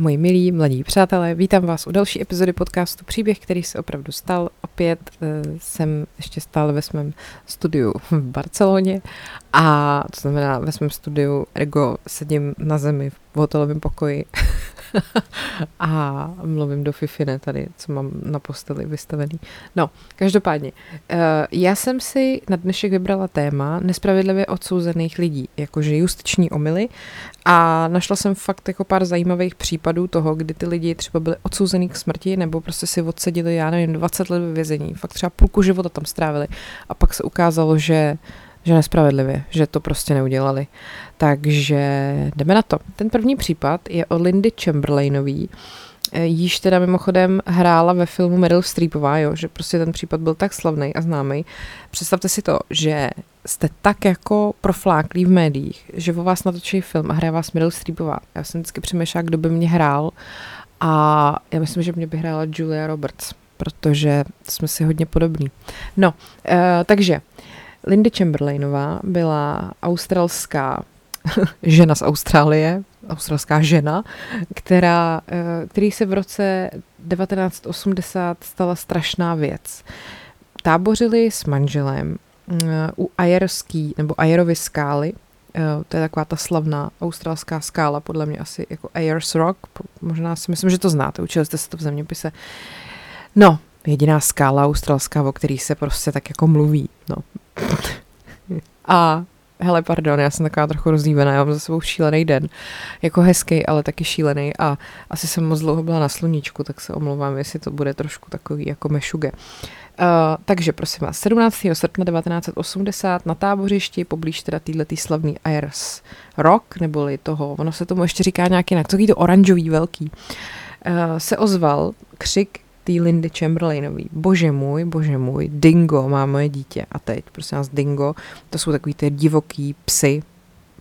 Moji milí, mladí přátelé, vítám vás u další epizody podcastu Příběh, který se opravdu stal. Opět uh, jsem ještě stále ve svém studiu v Barceloně a to znamená ve svém studiu, ergo sedím na zemi v hotelovém pokoji a mluvím do Fifine tady, co mám na posteli vystavený. No, každopádně, uh, já jsem si na dnešek vybrala téma nespravedlivě odsouzených lidí, jakože justiční omily a našla jsem fakt jako pár zajímavých případů toho, kdy ty lidi třeba byli odsouzený k smrti nebo prostě si odsedili, já nevím, 20 let ve vězení, fakt třeba půlku života tam strávili a pak se ukázalo, že že nespravedlivě, že to prostě neudělali. Takže jdeme na to. Ten první případ je od Lindy Chamberlainový, eh, Jíž teda mimochodem hrála ve filmu Meryl Streepová, jo, že prostě ten případ byl tak slavný a známý. Představte si to, že jste tak jako profláklí v médiích, že o vás natočí film a hraje vás Meryl Streepová. Já jsem vždycky přemýšlela, kdo by mě hrál a já myslím, že mě by hrála Julia Roberts, protože jsme si hodně podobní. No, uh, takže Lindy Chamberlainová byla australská žena z Austrálie, australská žena, která, eh, který se v roce 1980 stala strašná věc. Tábořili s manželem eh, u Ayerský nebo Ayerovy skály, eh, to je taková ta slavná australská skála, podle mě asi jako Ayers Rock, možná si myslím, že to znáte, učili jste se to v zeměpise. No, jediná skála australská, o který se prostě tak jako mluví. No. A hele, pardon, já jsem taková trochu rozdívená, já mám za sebou šílený den. Jako hezký, ale taky šílený a asi jsem moc dlouho byla na sluníčku, tak se omlouvám, jestli to bude trošku takový jako mešuge. Uh, takže prosím vás, 17. srpna 1980 na tábořišti poblíž teda týhletý slavný Ayers Rock, neboli toho, ono se tomu ještě říká nějak jinak, takový to oranžový velký, uh, se ozval křik té Lindy Chamberlainový. Bože můj, bože můj, dingo má moje dítě. A teď, prosím vás, dingo, to jsou takový ty divoký psy,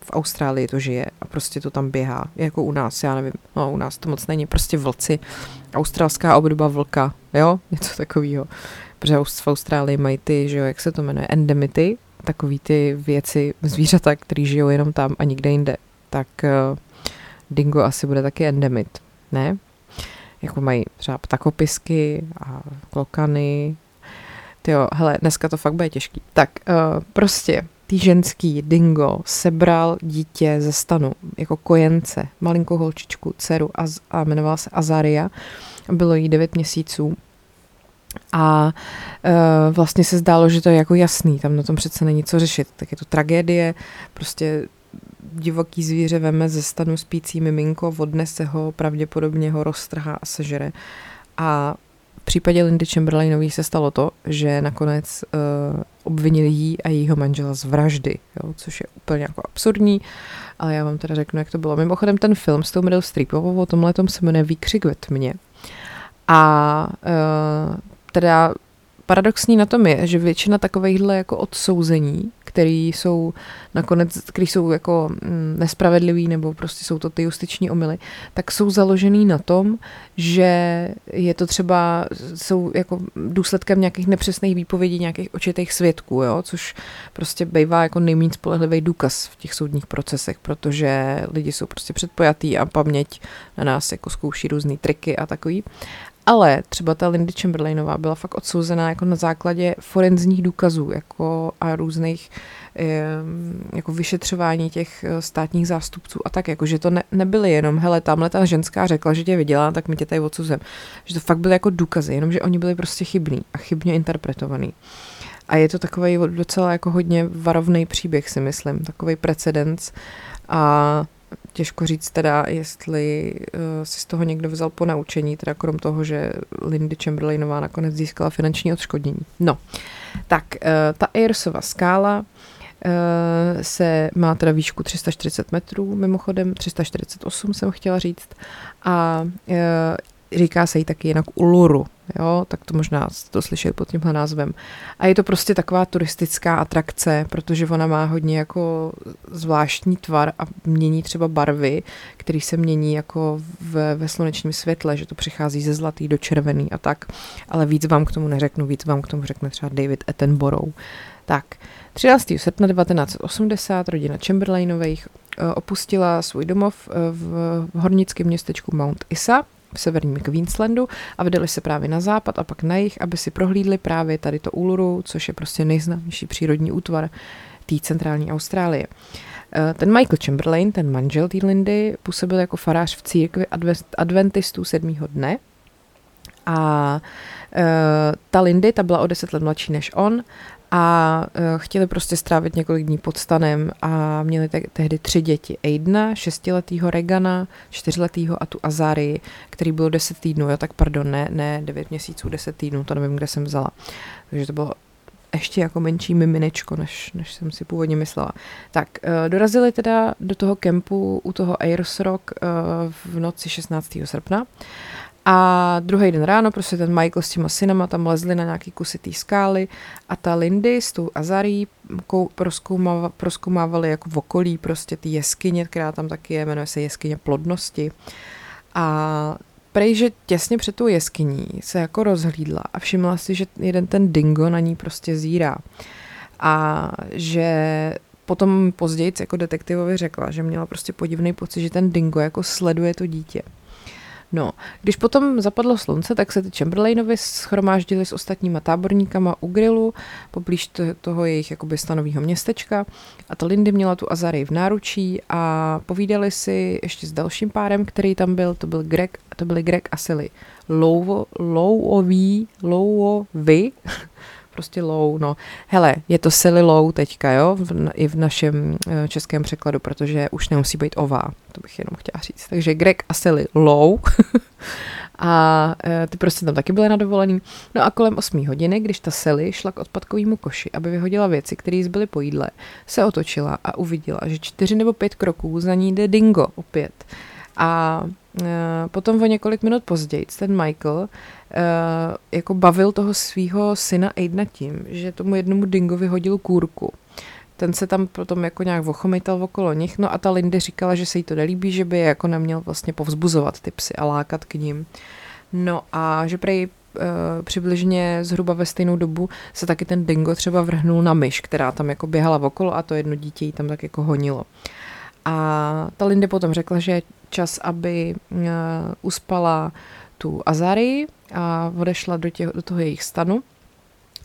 v Austrálii to žije a prostě to tam běhá, jako u nás, já nevím, no u nás to moc není, prostě vlci, australská obdoba vlka, jo, něco takového, protože v Austrálii mají ty, že jo, jak se to jmenuje, endemity, takový ty věci, zvířata, které žijou jenom tam a nikde jinde, tak uh, dingo asi bude taky endemit, ne? Jako mají třeba ptakopisky a klokany. Jo, hele, dneska to fakt bude těžký. Tak uh, prostě tý ženský dingo sebral dítě ze stanu jako kojence, malinkou holčičku, dceru a, a jmenovala se Azaria. Bylo jí 9 měsíců. A uh, vlastně se zdálo, že to je jako jasný, tam na tom přece není co řešit. Tak je to tragédie, prostě divoký zvíře veme ze stanu spící miminko, odnese ho, pravděpodobně ho roztrhá a sežere. A v případě Lindy Chamberlainový se stalo to, že nakonec uh, obvinili jí a jejího manžela z vraždy, jo, což je úplně jako absurdní, ale já vám teda řeknu, jak to bylo. Mimochodem ten film s tou Meryl Streepovou o tomhle tom se jmenuje Výkřik ve tmě. A uh, teda paradoxní na tom je, že většina takovýchhle jako odsouzení, který jsou nakonec, který jsou jako mm, nespravedlivý nebo prostě jsou to ty justiční omily, tak jsou založený na tom, že je to třeba, jsou jako důsledkem nějakých nepřesných výpovědí nějakých očitých svědků, jo, což prostě bývá jako nejméně spolehlivý důkaz v těch soudních procesech, protože lidi jsou prostě předpojatý a paměť na nás jako zkouší různé triky a takový. Ale třeba ta Lindy Chamberlainová byla fakt odsouzená jako na základě forenzních důkazů jako a různých jako vyšetřování těch eh, státních zástupců a tak, jako že to ne, nebyly jenom, hele, tamhle ta ženská řekla, že tě viděla, tak my tě tady odsuzem. Že to fakt byly jako důkazy, jenomže oni byli prostě chybní a chybně interpretovaný. A je to takový docela jako hodně varovný příběh, si myslím, takový precedens a těžko říct teda, jestli uh, si z toho někdo vzal po naučení, teda krom toho, že Lindy Chamberlainová nakonec získala finanční odškodnění. No, tak uh, ta Ayersova skála uh, se má teda výšku 340 metrů, mimochodem 348 jsem chtěla říct, a uh, říká se jí taky jinak Uluru, jo, tak to možná to slyšeli pod tímhle názvem. A je to prostě taková turistická atrakce, protože ona má hodně jako zvláštní tvar a mění třeba barvy, které se mění jako v, ve slunečním světle, že to přichází ze zlatý do červený a tak. Ale víc vám k tomu neřeknu, víc vám k tomu řekne třeba David Attenborough. Tak, 13. srpna 1980 rodina Chamberlainových opustila svůj domov v hornickém městečku Mount Isa v severním Queenslandu a vydali se právě na západ a pak na jih, aby si prohlídli právě tady to Uluru, což je prostě nejznámější přírodní útvar té centrální Austrálie. Ten Michael Chamberlain, ten manžel té Lindy, působil jako farář v církvi adventistů sedmého dne a ta Lindy, ta byla o deset let mladší než on a uh, chtěli prostě strávit několik dní pod stanem a měli te- tehdy tři děti. Aidna, šestiletýho Regana, čtyřletýho a tu Azary, který byl deset týdnů, jo, tak pardon, ne, ne devět měsíců, deset týdnů, to nevím, kde jsem vzala. Takže to bylo ještě jako menší miminečko, než, než jsem si původně myslela. Tak, uh, dorazili teda do toho kempu u toho Ayers Rock uh, v noci 16. srpna a druhý den ráno prostě ten Michael s těma synama tam lezli na nějaký kusy té skály a ta Lindy s tou Azarí proskoumávali jako v okolí prostě ty jeskyně, která tam taky je, jmenuje se jeskyně plodnosti. A prej, že těsně před tou jeskyní se jako rozhlídla a všimla si, že jeden ten dingo na ní prostě zírá. A že potom později jako detektivovi řekla, že měla prostě podivný pocit, že ten dingo jako sleduje to dítě. No, když potom zapadlo slunce, tak se ty Chamberlainovi schromáždili s ostatníma táborníkama u grilu, poblíž toho jejich jakoby stanového městečka a ta Lindy měla tu Azary v náručí a povídali si ještě s dalším párem, který tam byl, to byl Greg, to byli Greg a Silly. Louvo, louový, louovi, prostě low, no. Hele, je to silly low teďka, jo, v, i v našem uh, českém překladu, protože už nemusí být ová, to bych jenom chtěla říct. Takže Greg a silly low. a uh, ty prostě tam taky byly na dovolený. No a kolem 8 hodiny, když ta Sally šla k odpadkovému koši, aby vyhodila věci, které zbyly po jídle, se otočila a uviděla, že čtyři nebo pět kroků za ní jde dingo opět. A uh, potom o několik minut později ten Michael jako bavil toho svého syna Aidna tím, že tomu jednomu dingovi hodil kůrku. Ten se tam potom jako nějak ochomejtal okolo nich, no a ta Lindy říkala, že se jí to nelíbí, že by je jako neměl vlastně povzbuzovat ty psy a lákat k ním. No a že prej uh, přibližně zhruba ve stejnou dobu se taky ten dingo třeba vrhnul na myš, která tam jako běhala okolo a to jedno dítě jí tam tak jako honilo. A ta Lindy potom řekla, že je čas, aby uh, uspala tu Azary a odešla do, těch, do toho jejich stanu.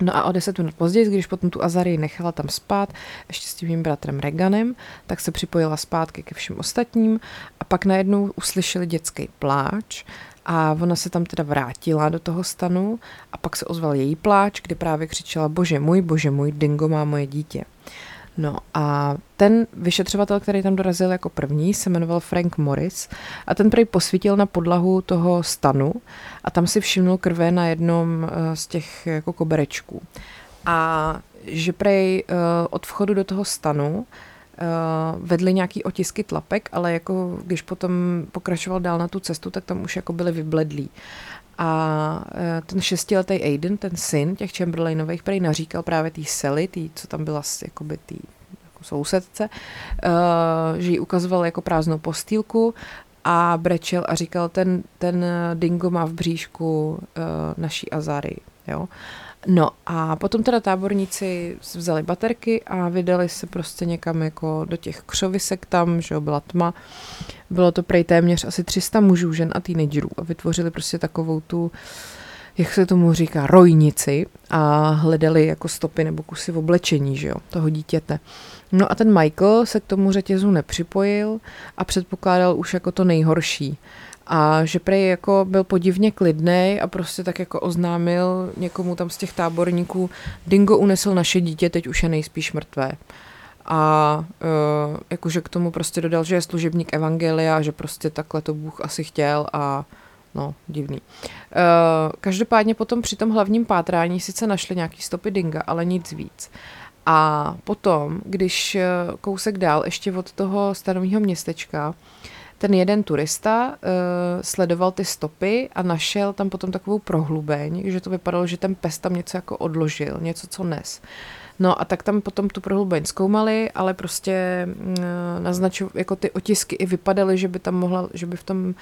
No a o deset minut později, když potom tu Azary nechala tam spát, ještě s tím bratrem Reganem, tak se připojila zpátky ke všem ostatním a pak najednou uslyšeli dětský pláč a ona se tam teda vrátila do toho stanu a pak se ozval její pláč, kdy právě křičela bože můj, bože můj, dingo má moje dítě. No a ten vyšetřovatel, který tam dorazil jako první, se jmenoval Frank Morris a ten prej posvítil na podlahu toho stanu a tam si všimnul krve na jednom eh, z těch jako koberečků. A že prej eh, od vchodu do toho stanu eh, vedly nějaký otisky tlapek, ale jako když potom pokračoval dál na tu cestu, tak tam už jako byly vybledlí. A ten šestiletý Aiden, ten syn těch Chamberlainových, prej naříkal právě té Sally, tý, co tam byla jakoby tý jako sousedce, že jí ukazoval jako prázdnou postýlku a brečel a říkal, ten, ten dingo má v bříšku naší Azary. Jo? No a potom teda táborníci vzali baterky a vydali se prostě někam jako do těch křovisek tam, že jo, byla tma. Bylo to prej téměř asi 300 mužů, žen a teenagerů a vytvořili prostě takovou tu, jak se tomu říká, rojnici a hledali jako stopy nebo kusy v oblečení, že jo, toho dítěte. No a ten Michael se k tomu řetězu nepřipojil a předpokládal už jako to nejhorší a že prej jako byl podivně klidný a prostě tak jako oznámil někomu tam z těch táborníků, Dingo unesl naše dítě, teď už je nejspíš mrtvé. A uh, jakože k tomu prostě dodal, že je služebník Evangelia, že prostě takhle to Bůh asi chtěl a no, divný. Uh, každopádně potom při tom hlavním pátrání sice našli nějaký stopy Dinga, ale nic víc. A potom, když kousek dál, ještě od toho stanovního městečka, uh, ten jeden turista uh, sledoval ty stopy a našel tam potom takovou prohlubeň, že to vypadalo, že ten pes tam něco jako odložil, něco, co nes. No a tak tam potom tu prohlubeň zkoumali, ale prostě uh, naznaču, jako ty otisky i vypadaly, že by tam mohla, že by v tom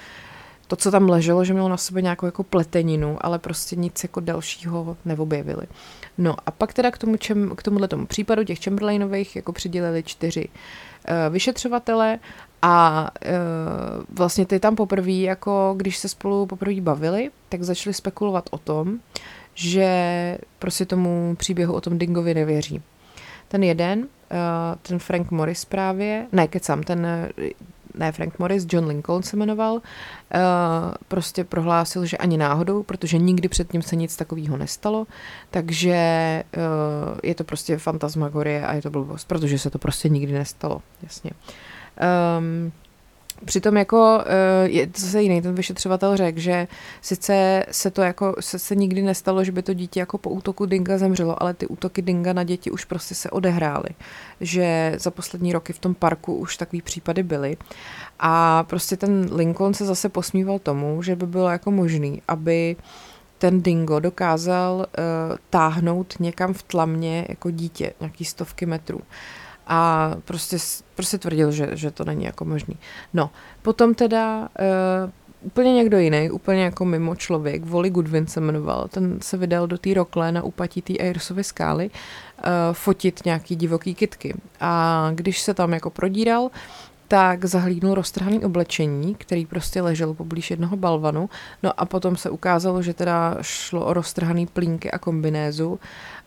to, co tam leželo, že mělo na sebe nějakou jako pleteninu, ale prostě nic jako dalšího neobjevili. No a pak teda k, tomu, čem, k tomuhle tomu případu těch Chamberlainových jako přidělili čtyři uh, vyšetřovatele a uh, vlastně ty tam poprvé, jako když se spolu poprvé bavili, tak začali spekulovat o tom, že prostě tomu příběhu o tom Dingovi nevěří. Ten jeden, uh, ten Frank Morris právě, ne, kecam, ten ne Frank Morris, John Lincoln se jmenoval, uh, prostě prohlásil, že ani náhodou, protože nikdy předtím se nic takového nestalo, takže uh, je to prostě fantasmagorie a je to blbost, protože se to prostě nikdy nestalo, jasně. Um, Přitom jako eh, je to zase jiný, ten vyšetřovatel řekl, že sice se to jako, se, se nikdy nestalo, že by to dítě jako po útoku Dinga zemřelo, ale ty útoky Dinga na děti už prostě se odehrály. Že za poslední roky v tom parku už takový případy byly. A prostě ten Lincoln se zase posmíval tomu, že by bylo jako možný, aby ten dingo dokázal uh, táhnout někam v tlamě jako dítě, nějaký stovky metrů a prostě, prostě tvrdil, že, že to není jako možný. No, potom teda uh, úplně někdo jiný, úplně jako mimo člověk, Wally Goodwin se jmenoval, ten se vydal do té rokle na úpatí té Airsovy skály uh, fotit nějaký divoký kitky. A když se tam jako prodíral, tak zahlídnul roztrhaný oblečení, který prostě ležel poblíž jednoho balvanu, no a potom se ukázalo, že teda šlo o roztrhaný plínky a kombinézu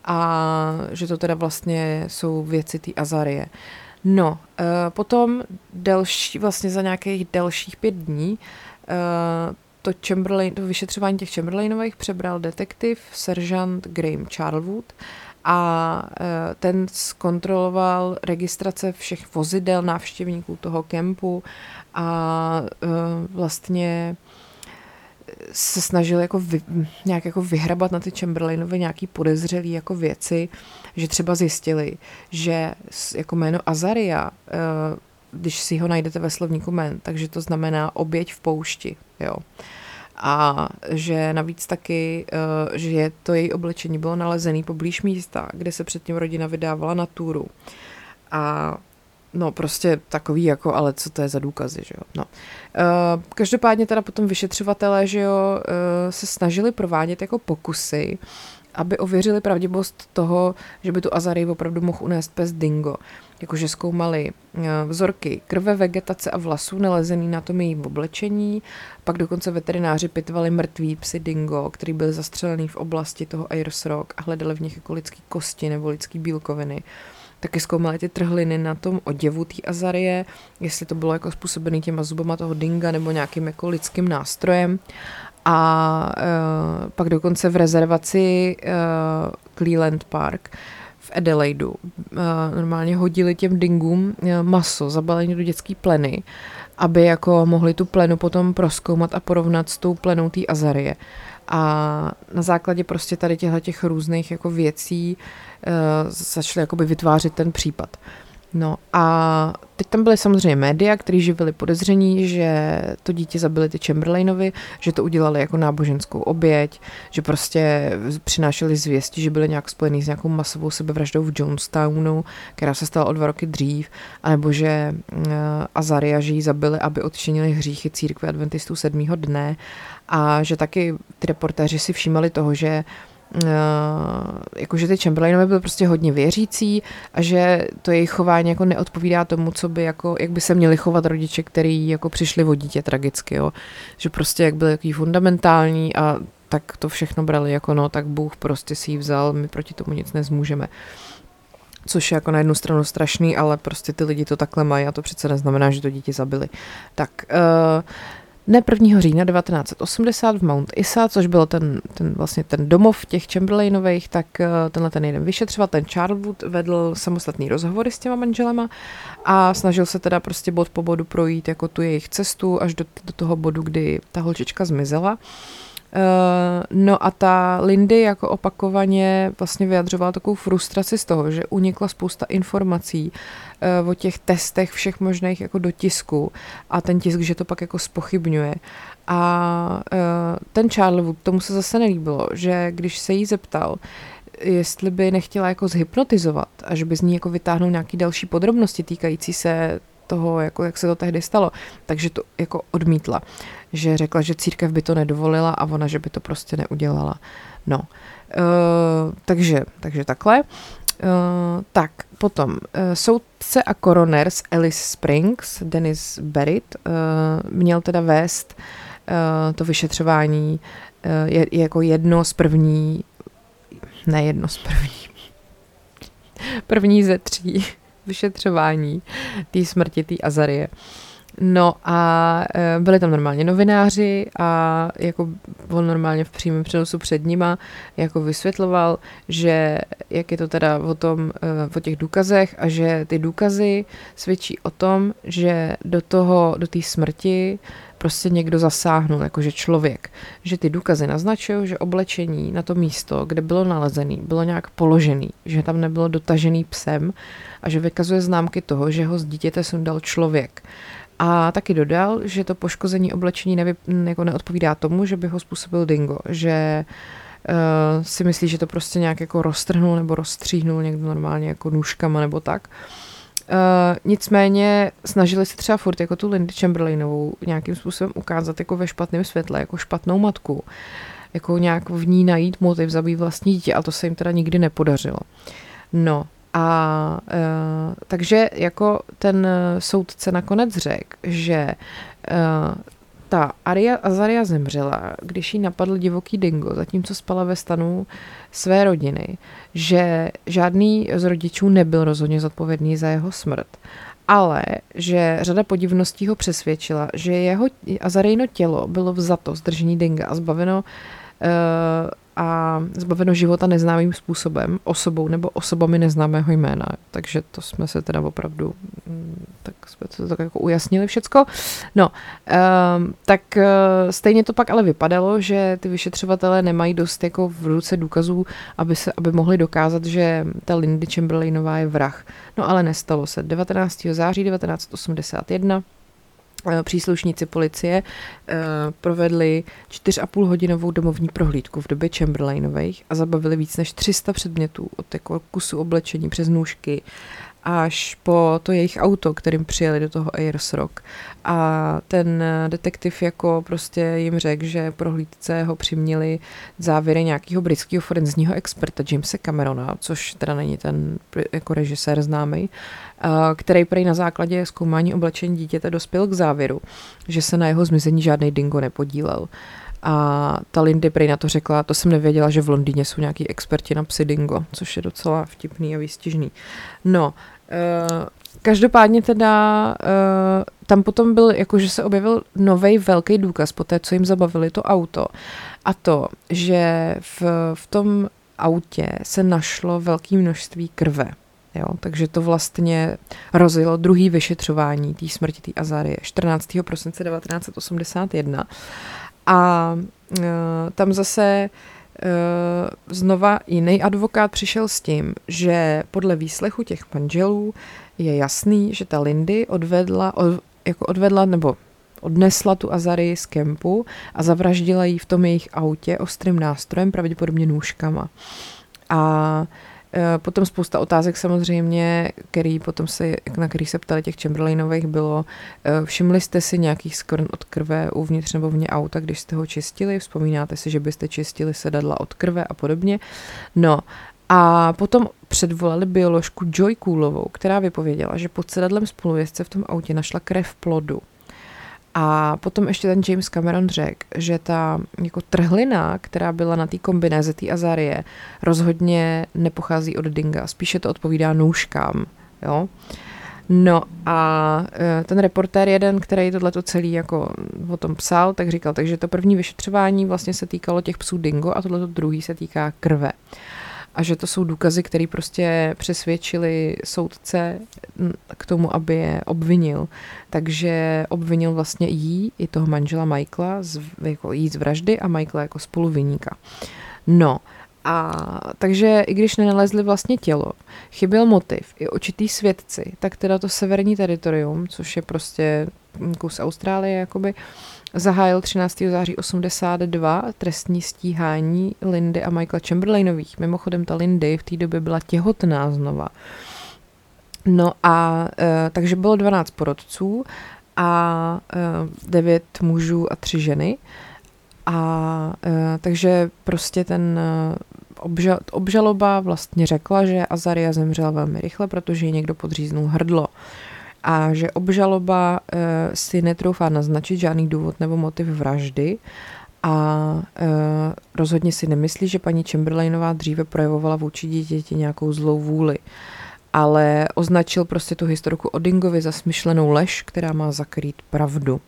a že to teda vlastně jsou věci té Azarie. No, uh, potom delší, vlastně za nějakých dalších pět dní uh, to, Chamberlain, to vyšetřování těch Chamberlainových přebral detektiv seržant Graham Charlwood a uh, ten zkontroloval registrace všech vozidel návštěvníků toho kempu a vlastně se snažil jako vy, nějak jako vyhrabat na ty Chamberlainovi nějaký podezřelý jako věci, že třeba zjistili, že jako jméno Azaria, eh, když si ho najdete ve slovníku men, takže to znamená oběť v poušti, jo. A že navíc taky, eh, že to její oblečení bylo nalezené poblíž místa, kde se předtím rodina vydávala na túru. A No prostě takový jako, ale co to je za důkazy, že jo. No. Uh, každopádně teda potom vyšetřovatelé, že jo, uh, se snažili provádět jako pokusy, aby ověřili pravděpost toho, že by tu Azary opravdu mohl unést pes Dingo. Jakože zkoumali uh, vzorky krve, vegetace a vlasů nalezený na tom jejím oblečení, pak dokonce veterináři pitvali mrtvý psy Dingo, který byl zastřelený v oblasti toho Ayers Rock a hledali v nich jako lidský kosti nebo lidský bílkoviny. Uh, taky zkoumali ty trhliny na tom oděvu té azarie, jestli to bylo jako způsobené těma zubama toho dinga nebo nějakým jako lidským nástrojem. A uh, pak dokonce v rezervaci uh, Cleland Park v Adelaidu uh, normálně hodili těm dingům uh, maso zabalené do dětské pleny, aby jako mohli tu plenu potom proskoumat a porovnat s tou plenou té azarie. A na základě prostě tady těchto těch různých jako věcí uh, začali jakoby vytvářet ten případ. No a teď tam byly samozřejmě média, které živili podezření, že to dítě zabili ty Chamberlainovi, že to udělali jako náboženskou oběť, že prostě přinášeli zvěsti, že byli nějak spojený s nějakou masovou sebevraždou v Jonestownu, která se stala o dva roky dřív, anebo že uh, Azaria, že ji zabili, aby odčinili hříchy církve adventistů sedmého dne. A že taky ty reportéři si všímali toho, že Uh, jakože ty Chamberlainovi byl prostě hodně věřící a že to jejich chování jako neodpovídá tomu, co by jako, jak by se měli chovat rodiče, který jako přišli o dítě tragicky, jo. Že prostě jak byli jaký fundamentální a tak to všechno brali jako no, tak Bůh prostě si ji vzal, my proti tomu nic nezmůžeme. Což je jako na jednu stranu strašný, ale prostě ty lidi to takhle mají a to přece neznamená, že to dítě zabili. Tak uh, Dne 1. října 1980 v Mount Isa, což byl ten, ten vlastně ten domov těch Chamberlainových, tak eh, tenhle ten jeden vyšetřoval, ten Charlwood vedl samostatný rozhovory s těma manželema a snažil se teda prostě bod po bodu projít jako tu jejich cestu až do, do toho bodu, kdy ta holčička zmizela. Eh, no a ta Lindy jako opakovaně vlastně vyjadřovala takovou frustraci z toho, že unikla spousta informací uh, o těch testech všech možných jako do tisku a ten tisk, že to pak jako spochybňuje. A uh, ten Charlewood, tomu se zase nelíbilo, že když se jí zeptal, jestli by nechtěla jako zhypnotizovat a že by z ní jako vytáhnout nějaký další podrobnosti týkající se toho, jako jak se to tehdy stalo. Takže to jako odmítla, že řekla, že církev by to nedovolila a ona, že by to prostě neudělala. No, uh, takže, takže takhle. Uh, tak, potom uh, soudce a koroner z Alice Springs, Dennis Barrett, uh, měl teda vést uh, to vyšetřování uh, je, jako jedno z první, ne jedno z první, první ze tří vyšetřování té smrti té Azarie. No a e, byli tam normálně novináři a jako on normálně v přímém přenosu před nima jako vysvětloval, že jak je to teda o tom, e, o těch důkazech a že ty důkazy svědčí o tom, že do toho, do té smrti prostě někdo zasáhnul, jakože člověk. Že ty důkazy naznačují, že oblečení na to místo, kde bylo nalezený, bylo nějak položený, že tam nebylo dotažený psem a že vykazuje známky toho, že ho z dítěte sundal člověk. A taky dodal, že to poškození oblečení nevy, jako neodpovídá tomu, že by ho způsobil dingo, že uh, si myslí, že to prostě nějak jako roztrhnul nebo rozstříhnul někdo normálně jako nůžkama nebo tak. Uh, nicméně snažili se třeba furt jako tu Lindy Chamberlainovou nějakým způsobem ukázat jako ve špatném světle, jako špatnou matku, jako nějak v ní najít motiv zabít vlastní dítě a to se jim teda nikdy nepodařilo. No, a uh, takže jako ten soudce nakonec řekl, že uh, ta Aria Azaria zemřela, když jí napadl divoký dingo, zatímco spala ve stanu své rodiny, že žádný z rodičů nebyl rozhodně zodpovědný za jeho smrt, ale že řada podivností ho přesvědčila, že jeho Azarejno tělo bylo vzato z držení dinga a zbaveno a zbaveno života neznámým způsobem, osobou nebo osobami neznámého jména. Takže to jsme se teda opravdu, mm, tak jsme to tak jako ujasnili všecko. No, um, tak uh, stejně to pak ale vypadalo, že ty vyšetřovatelé nemají dost jako v ruce důkazů, aby, se, aby mohli dokázat, že ta Lindy Chamberlainová je vrah. No ale nestalo se. 19. září 1981 Eh, příslušníci policie eh, provedli 4,5 hodinovou domovní prohlídku v době Chamberlainových a zabavili víc než 300 předmětů od jako kusu oblečení přes nůžky až po to jejich auto, kterým přijeli do toho Ayers Rock. A ten detektiv jako prostě jim řekl, že prohlídce ho přiměli závěry nějakého britského forenzního experta Jamesa Camerona, což teda není ten jako režisér známý, který prej na základě zkoumání oblečení dítěte dospěl k závěru, že se na jeho zmizení žádný dingo nepodílel. A ta Lindy prej na to řekla, to jsem nevěděla, že v Londýně jsou nějaký experti na psy dingo, což je docela vtipný a výstižný. No, uh, každopádně teda uh, tam potom byl, jakože se objevil nový velký důkaz po té, co jim zabavili to auto. A to, že v, v tom autě se našlo velké množství krve. Jo, takže to vlastně rozjelo druhý vyšetřování té smrti té Azarie 14. prosince 1981. A uh, tam zase znova jiný advokát přišel s tím, že podle výslechu těch manželů je jasný, že ta Lindy odvedla, od, jako odvedla nebo odnesla tu Azarii z kempu a zavraždila ji v tom jejich autě ostrým nástrojem, pravděpodobně nůžkama. A Eh, potom spousta otázek samozřejmě, který potom se, na který se ptali těch Chamberlainových, bylo, eh, všimli jste si nějakých skvrn od krve uvnitř nebo vně auta, když jste ho čistili? Vzpomínáte si, že byste čistili sedadla od krve a podobně? No a potom předvolali bioložku Joy Coolovou, která vypověděla, že pod sedadlem spolujezdce v tom autě našla krev plodu. A potom ještě ten James Cameron řekl, že ta jako trhlina, která byla na té kombinéze té Azarie, rozhodně nepochází od Dinga, spíše to odpovídá nůžkám. Jo? No a e, ten reportér jeden, který tohleto celý jako o tom psal, tak říkal, takže to první vyšetřování vlastně se týkalo těch psů dingo a tohleto druhý se týká krve a že to jsou důkazy, které prostě přesvědčili soudce k tomu, aby je obvinil. Takže obvinil vlastně jí i toho manžela Michaela z, jako jí z vraždy a Michaela jako spoluviníka. No, a takže i když nenalezli vlastně tělo, chyběl motiv i očitý svědci, tak teda to severní teritorium, což je prostě kus Austrálie, jakoby, zahájil 13. září 82 trestní stíhání Lindy a Michaela Chamberlainových. Mimochodem ta Lindy v té době byla těhotná znova. No a e, takže bylo 12 porodců a e, 9 mužů a 3 ženy. A e, takže prostě ten e, obžal, obžaloba vlastně řekla, že Azaria zemřela velmi rychle, protože ji někdo podříznul hrdlo. A že obžaloba e, si netroufá naznačit žádný důvod nebo motiv vraždy a e, rozhodně si nemyslí, že paní Chamberlainová dříve projevovala vůči dítěti nějakou zlou vůli. Ale označil prostě tu historku o Dingovi za smyšlenou lež, která má zakrýt pravdu.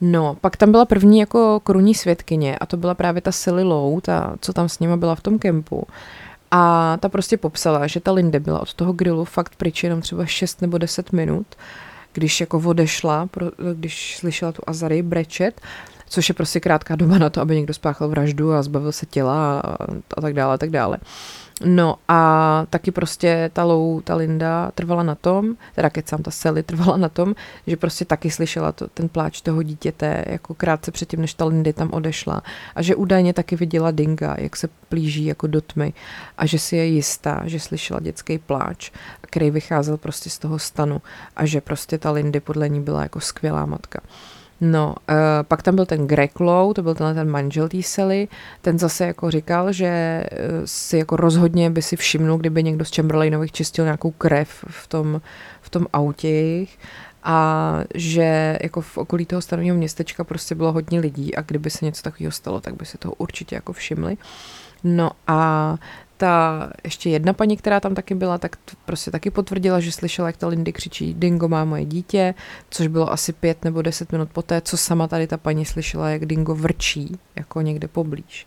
No, pak tam byla první jako korunní světkyně a to byla právě ta Silly Low, ta, co tam s nima byla v tom kempu. A ta prostě popsala, že ta Linde byla od toho grilu fakt pryč jenom třeba 6 nebo 10 minut, když jako odešla, když slyšela tu Azary brečet, což je prostě krátká doba na to, aby někdo spáchal vraždu a zbavil se těla a, a tak dále, a tak dále. No a taky prostě ta Lou, ta Linda trvala na tom, teda kecám, ta Sally trvala na tom, že prostě taky slyšela to, ten pláč toho dítěte, jako krátce předtím, než ta Lindy tam odešla. A že údajně taky viděla Dinga, jak se plíží jako do tmy a že si je jistá, že slyšela dětský pláč, který vycházel prostě z toho stanu a že prostě ta Lindy podle ní byla jako skvělá matka. No, uh, pak tam byl ten Greg Lowe, to byl tenhle ten manžel té Sally, ten zase jako říkal, že uh, si jako rozhodně by si všimnul, kdyby někdo z Chamberlainových čistil nějakou krev v tom, v tom autě a že jako v okolí toho stanovního městečka prostě bylo hodně lidí a kdyby se něco takového stalo, tak by se toho určitě jako všimli. No a ta ještě jedna paní, která tam taky byla, tak prostě taky potvrdila, že slyšela, jak ta Lindy křičí Dingo má moje dítě, což bylo asi pět nebo deset minut poté, co sama tady ta paní slyšela, jak Dingo vrčí, jako někde poblíž.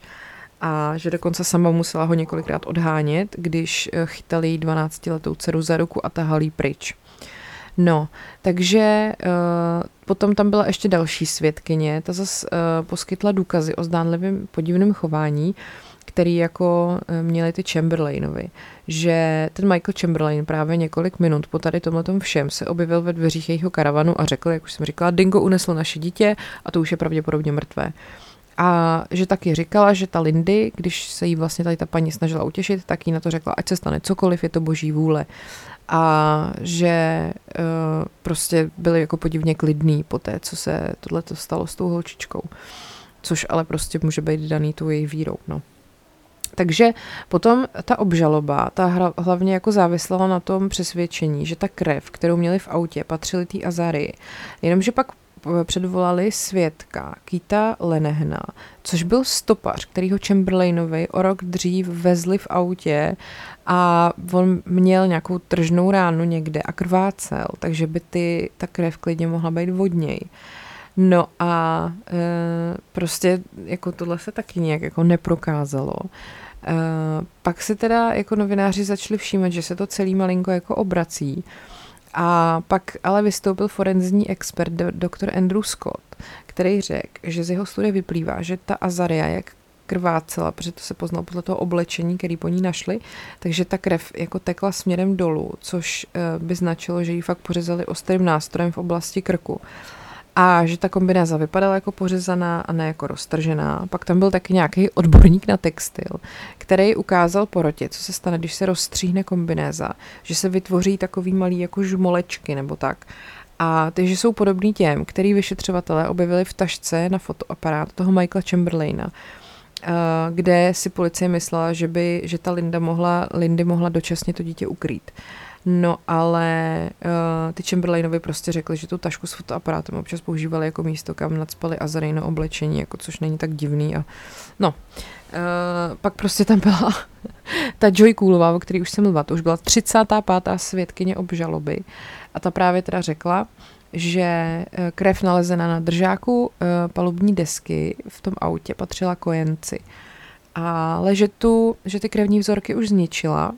A že dokonce sama musela ho několikrát odhánět, když eh, chytali jí 12-letou dceru za ruku a tahali pryč. No, takže uh, potom tam byla ještě další svědkyně, ta zase uh, poskytla důkazy o zdánlivém podivném chování, uh, který jako eh, měli ty Chamberlainovi, že ten Michael Chamberlain právě několik minut po tady tomhle všem se objevil ve dveřích jejího karavanu a řekl, jak už jsem říkala, Dingo unesl naše dítě a to už je pravděpodobně mrtvé. A že taky říkala, že ta Lindy, když se jí vlastně tady ta paní snažila utěšit, tak jí na to řekla, ať se stane cokoliv, je to boží vůle. A že uh, prostě byli jako podivně klidný po té, co se tohle stalo s tou holčičkou. Což ale prostě může být daný tu její vírou, no. Takže potom ta obžaloba, ta hlavně jako závisela na tom přesvědčení, že ta krev, kterou měli v autě, patřily té Azary. Jenomže pak předvolali svědka Kita Lenehna, což byl stopař, který ho Chamberlainovi o rok dřív vezli v autě a on měl nějakou tržnou ránu někde a krvácel, takže by ty, ta krev klidně mohla být vodněj. No a e, prostě jako tohle se taky nějak jako neprokázalo. E, pak se teda jako novináři začali všímat, že se to celý malinko jako obrací. A pak ale vystoupil forenzní expert dr. Andrew Scott, který řekl, že z jeho studie vyplývá, že ta azaria, jak krvácela, protože to se poznalo podle toho oblečení, který po ní našli, takže ta krev jako tekla směrem dolů, což e, by značilo, že ji fakt pořezali ostrým nástrojem v oblasti krku a že ta kombinéza vypadala jako pořezaná a ne jako roztržená. Pak tam byl taky nějaký odborník na textil, který ukázal porotě, co se stane, když se rozstříhne kombinéza, že se vytvoří takový malý jako žmolečky nebo tak. A ty, že jsou podobný těm, který vyšetřovatelé objevili v tašce na fotoaparát toho Michaela Chamberlaina, eh, kde si policie myslela, že by, že ta Linda mohla, Lindy mohla dočasně to dítě ukrýt. No ale uh, ty Chamberlainovi prostě řekli, že tu tašku s fotoaparátem občas používali jako místo, kam nadspali Azarejno oblečení, jako což není tak divný a no. Uh, pak prostě tam byla ta Joy Coolová, o který už jsem mluvila, to už byla 35. svědkyně obžaloby a ta právě teda řekla, že eh, krev nalezená na držáku palubní desky v tom autě patřila kojenci. Ale že, tu, že ty krevní vzorky už zničila,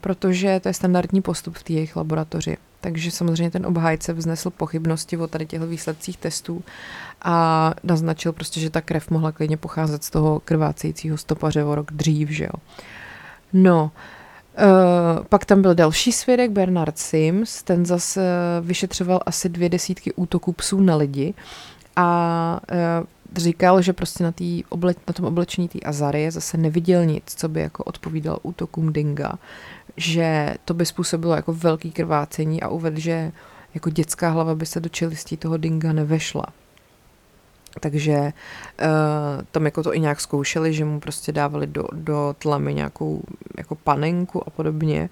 protože to je standardní postup v té jejich laboratoři. Takže samozřejmě ten obhájce vznesl pochybnosti o tady těch výsledcích testů a naznačil prostě, že ta krev mohla klidně pocházet z toho krvácejícího stopaře o rok dřív, že jo. No, Uh, pak tam byl další svědek, Bernard Sims, ten zase vyšetřoval asi dvě desítky útoků psů na lidi a uh, říkal, že prostě na, tý oble, na tom oblečení té Azarie zase neviděl nic, co by jako odpovídal útokům Dinga, že to by způsobilo jako velký krvácení a uvedl, že jako dětská hlava by se do čelistí toho Dinga nevešla. Takže uh, tam jako to i nějak zkoušeli, že mu prostě dávali do, do tlamy nějakou jako panenku a podobně.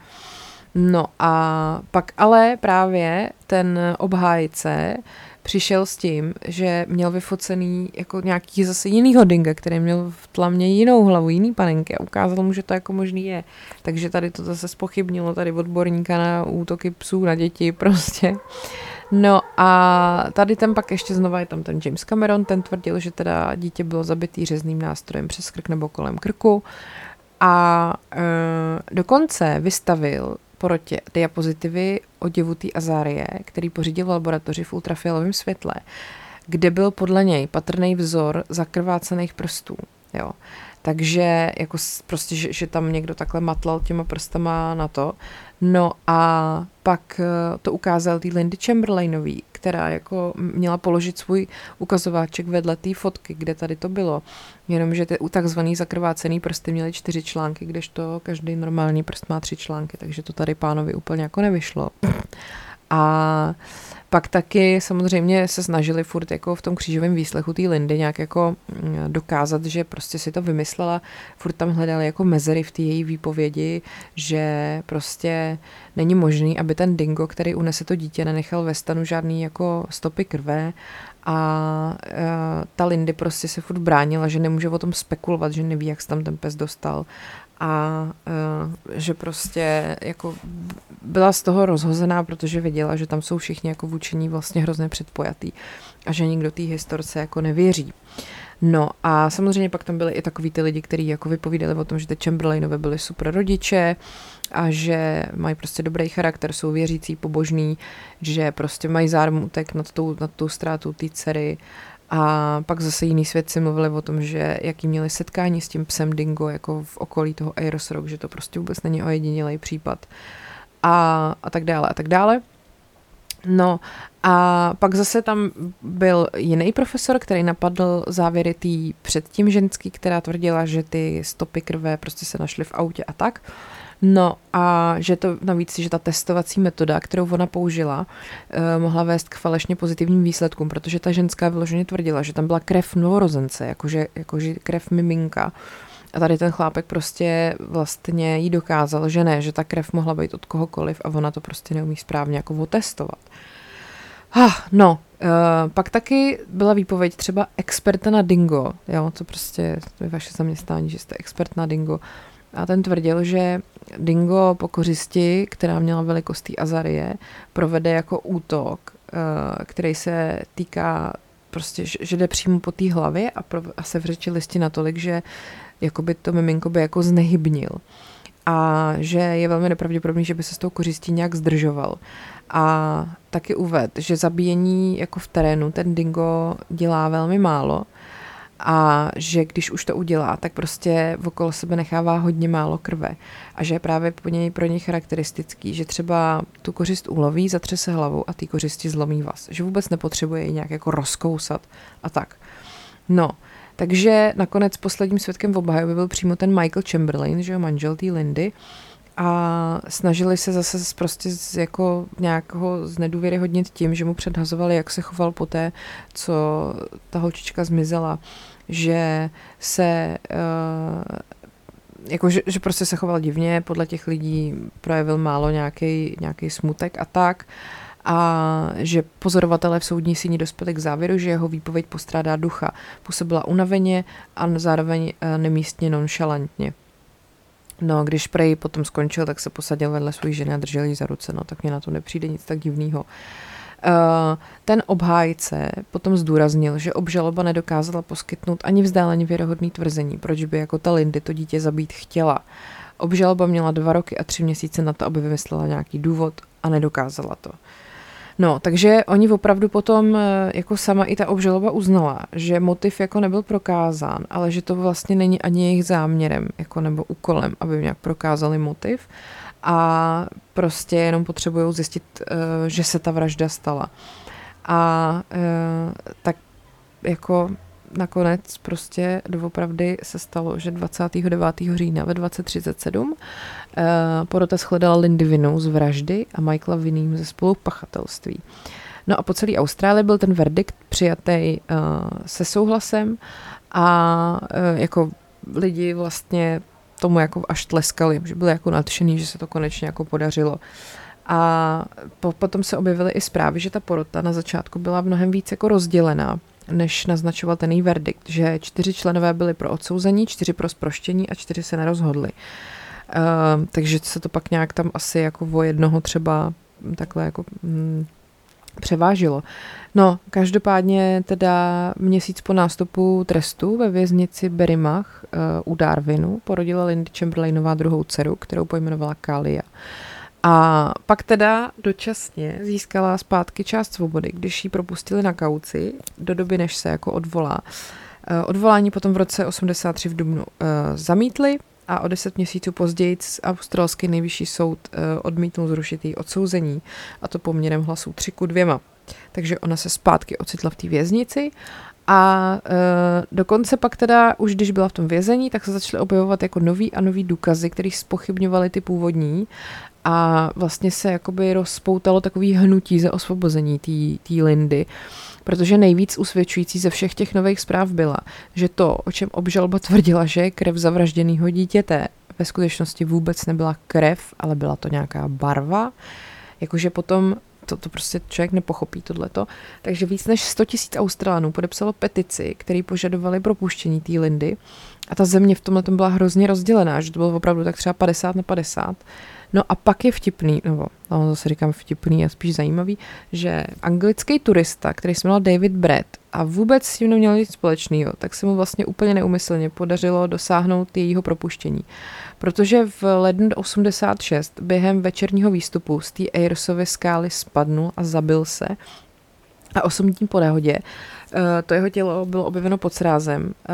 No a pak ale právě ten obhájce přišel s tím, že měl vyfocený jako nějaký zase jiný dinga, který měl v tlamě jinou hlavu, jiný panenky a ukázal mu, že to jako možný je. Takže tady to zase spochybnilo tady odborníka na útoky psů na děti prostě. No a tady ten pak ještě znova je tam ten James Cameron, ten tvrdil, že teda dítě bylo zabitý řezným nástrojem přes krk nebo kolem krku a e, dokonce vystavil porotě diapozitivy oděvu té Azárie, který pořídil v laboratoři v ultrafialovém světle, kde byl podle něj patrný vzor zakrvácených prstů. Jo. Takže jako prostě, že, že tam někdo takhle matlal těma prstama na to. No a pak eh, to ukázal tý Lindy Chamberlainový, která jako měla položit svůj ukazováček vedle té fotky, kde tady to bylo. Jenomže ty takzvaný zakrvácený prsty měly čtyři články, kdežto každý normální prst má tři články, takže to tady pánovi úplně jako nevyšlo. A pak taky samozřejmě se snažili furt jako v tom křížovém výslechu té Lindy nějak jako mm, dokázat, že prostě si to vymyslela. Furt tam hledali jako mezery v té její výpovědi, že prostě není možný, aby ten dingo, který unese to dítě, nenechal ve stanu žádný jako stopy krve a uh, ta Lindy prostě se furt bránila, že nemůže o tom spekulovat, že neví, jak se tam ten pes dostal a uh, že prostě jako byla z toho rozhozená, protože věděla, že tam jsou všichni jako vůči vlastně hrozně předpojatý a že nikdo té historce jako nevěří. No a samozřejmě pak tam byli i takový ty lidi, kteří jako vypovídali o tom, že ty Chamberlainové byli super rodiče a že mají prostě dobrý charakter, jsou věřící, pobožný, že prostě mají zármutek nad tou, nad tou ztrátou té dcery a pak zase jiný svědci mluvili o tom, že jaký měli setkání s tím psem Dingo jako v okolí toho Eros Rock, že to prostě vůbec není ojedinělý případ a, a tak dále a tak dále. No a pak zase tam byl jiný profesor, který napadl závěry tý předtím ženský, která tvrdila, že ty stopy krve prostě se našly v autě a tak. No a že to navíc, že ta testovací metoda, kterou ona použila, eh, mohla vést k falešně pozitivním výsledkům, protože ta ženská vyloženě tvrdila, že tam byla krev novorozence, jakože, jakože krev miminka. A tady ten chlápek prostě vlastně jí dokázal, že ne, že ta krev mohla být od kohokoliv a ona to prostě neumí správně jako otestovat. Ah, no, uh, pak taky byla výpověď třeba experta na dingo, jo, to prostě je vaše zaměstnání, že jste expert na dingo. A ten tvrdil, že dingo po kořisti, která měla velikost té azarie, provede jako útok, uh, který se týká prostě, že jde přímo po té hlavě a, pro, a se vřeči listi natolik, že jakoby to miminko by jako znehybnil. A že je velmi nepravděpodobný, že by se s tou kořistí nějak zdržoval. A taky uved, že zabíjení jako v terénu ten dingo dělá velmi málo a že když už to udělá, tak prostě okolo sebe nechává hodně málo krve a že je právě po něj, pro něj charakteristický, že třeba tu kořist uloví, zatřese hlavou a ty kořisti zlomí vás, že vůbec nepotřebuje ji nějak jako rozkousat a tak. No, takže nakonec posledním svědkem v obhajoby byl přímo ten Michael Chamberlain, že jo, manžel té Lindy, a snažili se zase prostě z, jako nějakého znedůvěryhodnit tím, že mu předhazovali, jak se choval poté, co ta holčička zmizela, že se uh, jako, že, že prostě se choval divně, podle těch lidí projevil málo nějaký smutek a tak a že pozorovatelé v soudní síni dospěli k závěru, že jeho výpověď postrádá ducha. Působila unaveně a zároveň eh, nemístně nonšalantně. No, když Prej potom skončil, tak se posadil vedle své ženy a držel ji za ruce, no tak mě na to nepřijde nic tak divného. Uh, ten obhájce potom zdůraznil, že obžaloba nedokázala poskytnout ani vzdáleně věrohodný tvrzení, proč by jako ta Lindy to dítě zabít chtěla. Obžaloba měla dva roky a tři měsíce na to, aby vymyslela nějaký důvod a nedokázala to. No, takže oni opravdu potom, eh, jako sama i ta obžaloba uznala, že motiv jako nebyl prokázán, ale že to vlastně není ani jejich záměrem, jako nebo úkolem, aby nějak prokázali motiv a prostě jenom potřebují zjistit, eh, že se ta vražda stala. A eh, tak jako nakonec prostě doopravdy se stalo, že 29. října ve 2037 uh, porota shledala Lindy vinou z vraždy a Michaela vinným ze spolupachatelství. No a po celé Austrálii byl ten verdikt přijatý uh, se souhlasem a uh, jako lidi vlastně tomu jako až tleskali, že byli jako nadšený, že se to konečně jako podařilo. A po, potom se objevily i zprávy, že ta porota na začátku byla mnohem víc jako rozdělená, než naznačoval ten verdikt, že čtyři členové byli pro odsouzení, čtyři pro sproštění a čtyři se nerozhodli. Uh, takže se to pak nějak tam asi jako o jednoho třeba takhle jako mm, převážilo. No, každopádně teda měsíc po nástupu trestu ve věznici Berimach uh, u Darwinu porodila Lindy Chamberlainová druhou dceru, kterou pojmenovala Kalia. A pak teda dočasně získala zpátky část svobody, když ji propustili na kauci do doby, než se jako odvolá. Uh, odvolání potom v roce 83 v Dubnu uh, zamítli a o deset měsíců později australský nejvyšší soud uh, odmítnul zrušit její odsouzení a to poměrem hlasů 3 ku dvěma. Takže ona se zpátky ocitla v té věznici a uh, dokonce pak teda, už když byla v tom vězení, tak se začaly objevovat jako nový a nový důkazy, které spochybňovaly ty původní a vlastně se jakoby rozpoutalo takový hnutí za osvobození té Lindy, protože nejvíc usvědčující ze všech těch nových zpráv byla, že to, o čem obžalba tvrdila, že je krev zavražděného dítěte, ve skutečnosti vůbec nebyla krev, ale byla to nějaká barva, jakože potom to, to prostě člověk nepochopí tohleto. Takže víc než 100 tisíc Australanů podepsalo petici, který požadovali propuštění té Lindy a ta země v tomhle byla hrozně rozdělená, že to bylo opravdu tak třeba 50 na 50. No a pak je vtipný, nebo no, zase říkám vtipný a spíš zajímavý, že anglický turista, který se jmenoval David Brett a vůbec s tím neměl nic společného, tak se mu vlastně úplně neumyslně podařilo dosáhnout jejího propuštění. Protože v lednu 86 během večerního výstupu z té Airsovy skály spadnul a zabil se a osm dní po nehodě Eh, to jeho tělo bylo objeveno pod srázem eh,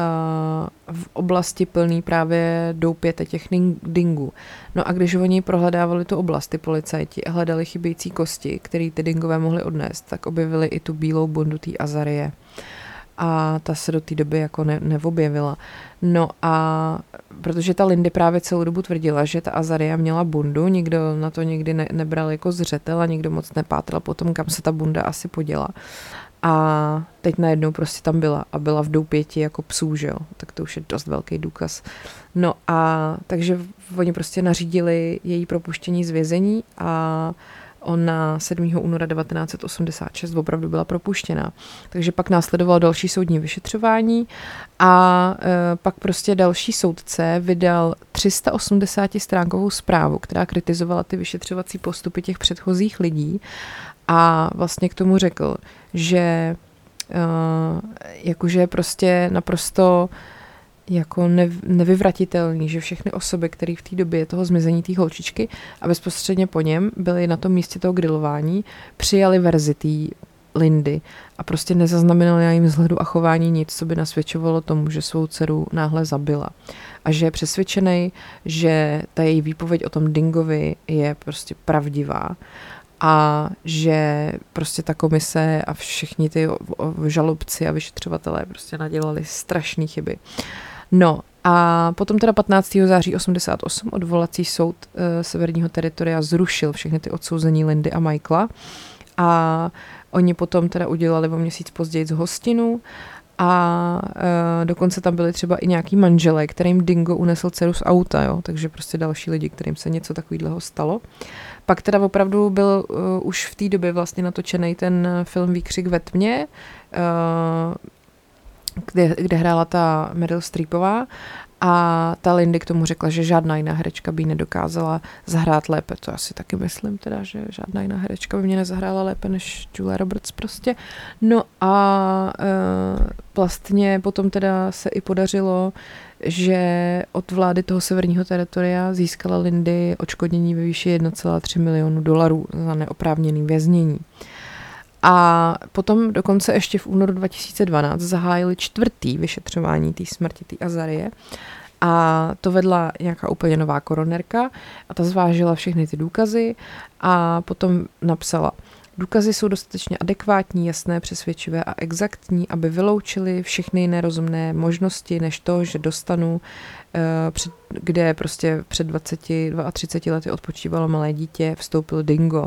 v oblasti plný právě doupěte těch dingů. No a když oni prohledávali tu oblast, ty policajti, a hledali chybějící kosti, které ty dingové mohly odnést, tak objevili i tu bílou bundu té Azarie. A ta se do té doby jako ne, neobjevila. No a protože ta Lindy právě celou dobu tvrdila, že ta Azaria měla bundu, nikdo na to nikdy ne, nebral jako zřetel a nikdo moc nepátral potom, kam se ta bunda asi poděla. A teď najednou prostě tam byla a byla v doupěti jako psů, že jo, tak to už je dost velký důkaz. No a takže oni prostě nařídili její propuštění z vězení a ona 7. února 1986 opravdu byla propuštěna. Takže pak následovalo další soudní vyšetřování a e, pak prostě další soudce vydal 380 stránkovou zprávu, která kritizovala ty vyšetřovací postupy těch předchozích lidí a vlastně k tomu řekl, že uh, jakože prostě naprosto jako nev, nevyvratitelný, že všechny osoby, které v té době toho zmizení té holčičky a bezprostředně po něm byly na tom místě toho grilování, přijali verzi té Lindy a prostě nezaznamenali na jejím vzhledu a chování nic, co by nasvědčovalo tomu, že svou dceru náhle zabila. A že je přesvědčený, že ta její výpověď o tom Dingovi je prostě pravdivá a že prostě ta komise a všichni ty žalobci a vyšetřovatelé prostě nadělali strašné chyby. No a potom teda 15. září 88 odvolací soud uh, severního teritoria zrušil všechny ty odsouzení Lindy a Michaela a oni potom teda udělali o měsíc později z hostinu a uh, dokonce tam byly třeba i nějaký manželé, kterým Dingo unesl dceru z auta, jo, takže prostě další lidi, kterým se něco takového stalo. Pak teda opravdu byl uh, už v té době vlastně natočený ten film Výkřik ve tmě, uh, kde, kde hrála ta Meryl Streepová a ta Lindy k tomu řekla, že žádná jiná herečka by nedokázala zahrát lépe. To asi taky myslím teda, že žádná jiná herečka by mě nezahrála lépe než Julia Roberts prostě. No a e, vlastně potom teda se i podařilo, že od vlády toho severního teritoria získala Lindy odškodnění ve výši 1,3 milionu dolarů za neoprávněný věznění. A potom dokonce ještě v únoru 2012 zahájili čtvrtý vyšetřování té smrti té Azarie. A to vedla nějaká úplně nová koronerka a ta zvážila všechny ty důkazy a potom napsala, Důkazy jsou dostatečně adekvátní, jasné, přesvědčivé a exaktní, aby vyloučili všechny nerozumné možnosti, než to, že dostanu, uh, kde prostě před 20, 32 lety odpočívalo malé dítě, vstoupil dingo.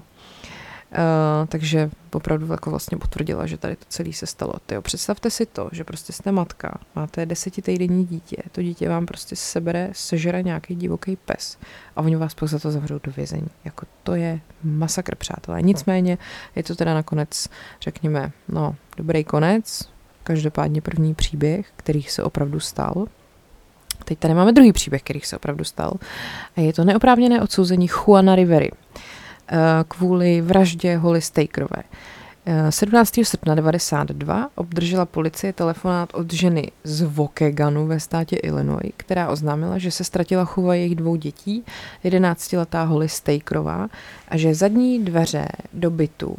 Uh, takže opravdu jako vlastně potvrdila, že tady to celé se stalo. Tyjo, představte si to, že prostě jste matka, máte desetitejdenní dítě, to dítě vám prostě sebere, sežere nějaký divoký pes a oni vás pak za to zavřou do vězení. Jako to je masakr, přátelé. Nicméně je to teda nakonec, řekněme, no, dobrý konec, každopádně první příběh, který se opravdu stal. Teď tady máme druhý příběh, který se opravdu stal. A je to neoprávněné odsouzení Juana Rivery. Kvůli vraždě Holly Stakerové. 17. Eh, srpna 92 obdržela policie telefonát od ženy z Wokeganu ve státě Illinois, která oznámila, že se ztratila chuva jejich dvou dětí, 11-letá Holly Stakerová, a že zadní dveře do bytu uh,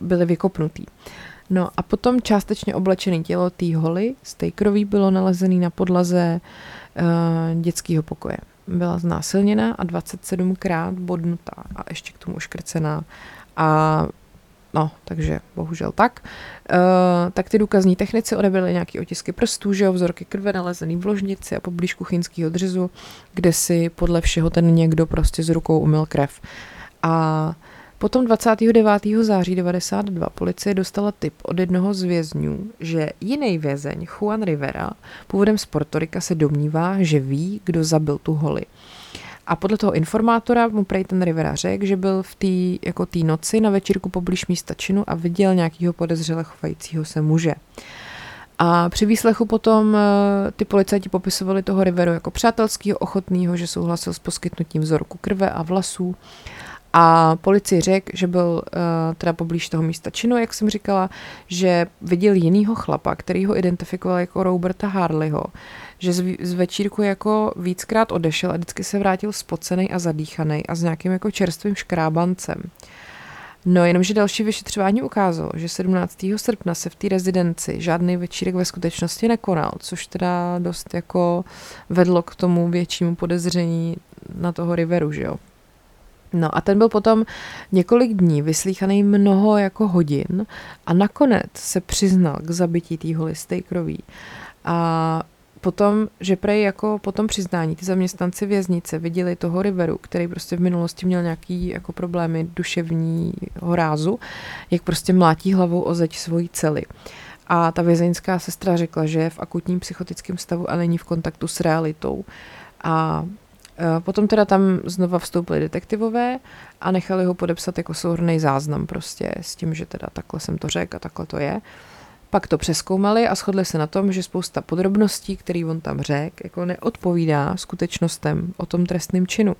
byly vykopnutý. No a potom částečně oblečený tělo té Holly Stakerový bylo nalezený na podlaze uh, dětského pokoje byla znásilněna a 27krát bodnutá a ještě k tomu uškrcená. A no, takže bohužel tak. Uh, tak ty důkazní technici odebrali nějaké otisky prstů, že jo, vzorky krve nalezený v ložnici a poblíž kuchyňského dřezu, kde si podle všeho ten někdo prostě s rukou umyl krev. A Potom 29. září 92 policie dostala tip od jednoho z vězňů, že jiný vězeň, Juan Rivera, původem z Portorika, se domnívá, že ví, kdo zabil tu holi. A podle toho informátora mu prej ten Rivera řekl, že byl v té jako tý noci na večírku poblíž místa činu a viděl nějakého podezřele chovajícího se muže. A při výslechu potom eh, ty policajti popisovali toho Riveru jako přátelského, ochotného, že souhlasil s poskytnutím vzorku krve a vlasů a policii řekl, že byl uh, teda poblíž toho místa činu, jak jsem říkala, že viděl jinýho chlapa, který ho identifikoval jako Roberta Harleyho, že z, z večírku jako víckrát odešel a vždycky se vrátil spocený a zadýchaný a s nějakým jako čerstvým škrábancem. No, jenomže další vyšetřování ukázalo, že 17. srpna se v té rezidenci žádný večírek ve skutečnosti nekonal, což teda dost jako vedlo k tomu většímu podezření na toho Riveru, že jo. No a ten byl potom několik dní vyslíchaný mnoho jako hodin a nakonec se přiznal k zabití té holy Stakerový. A potom, že prej jako po tom přiznání ty zaměstnanci věznice viděli toho Riveru, který prostě v minulosti měl nějaký jako problémy duševního rázu, jak prostě mlátí hlavou o zeď svojí cely. A ta vězeňská sestra řekla, že je v akutním psychotickém stavu a není v kontaktu s realitou. A potom teda tam znova vstoupili detektivové a nechali ho podepsat jako souhrný záznam prostě s tím, že teda takhle jsem to řekl a takhle to je. Pak to přeskoumali a shodli se na tom, že spousta podrobností, který on tam řekl, jako neodpovídá skutečnostem o tom trestném činu.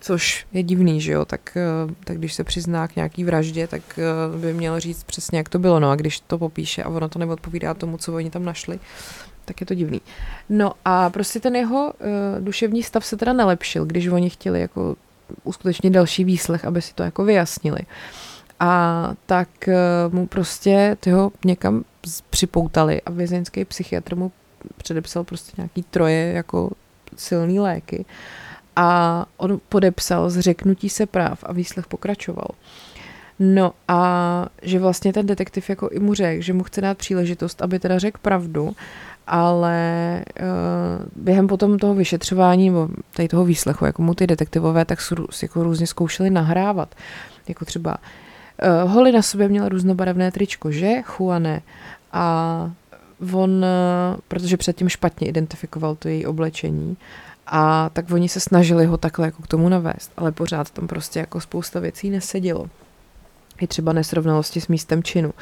Což je divný, že jo, tak, eh, tak když se přizná k nějaký vraždě, tak eh, by měl říct přesně, jak to bylo, no a když to popíše a ono to neodpovídá tomu, co oni tam našli, tak je to divný. No a prostě ten jeho uh, duševní stav se teda nelepšil, když oni chtěli jako uskutečnit další výslech, aby si to jako vyjasnili. A tak uh, mu prostě toho někam připoutali a vězeňský psychiatr mu předepsal prostě nějaký troje jako silný léky a on podepsal zřeknutí se práv a výslech pokračoval. No a že vlastně ten detektiv jako i mu řekl, že mu chce dát příležitost, aby teda řekl pravdu ale uh, během potom toho vyšetřování nebo tady toho výslechu, jako mu ty detektivové tak jako různě zkoušeli nahrávat. Jako třeba uh, Holly na sobě měla různobarevné tričko, že, Juane? A on, uh, protože předtím špatně identifikoval to její oblečení, a tak oni se snažili ho takhle jako k tomu navést, ale pořád tam prostě jako spousta věcí nesedělo i třeba nesrovnalosti s místem činu.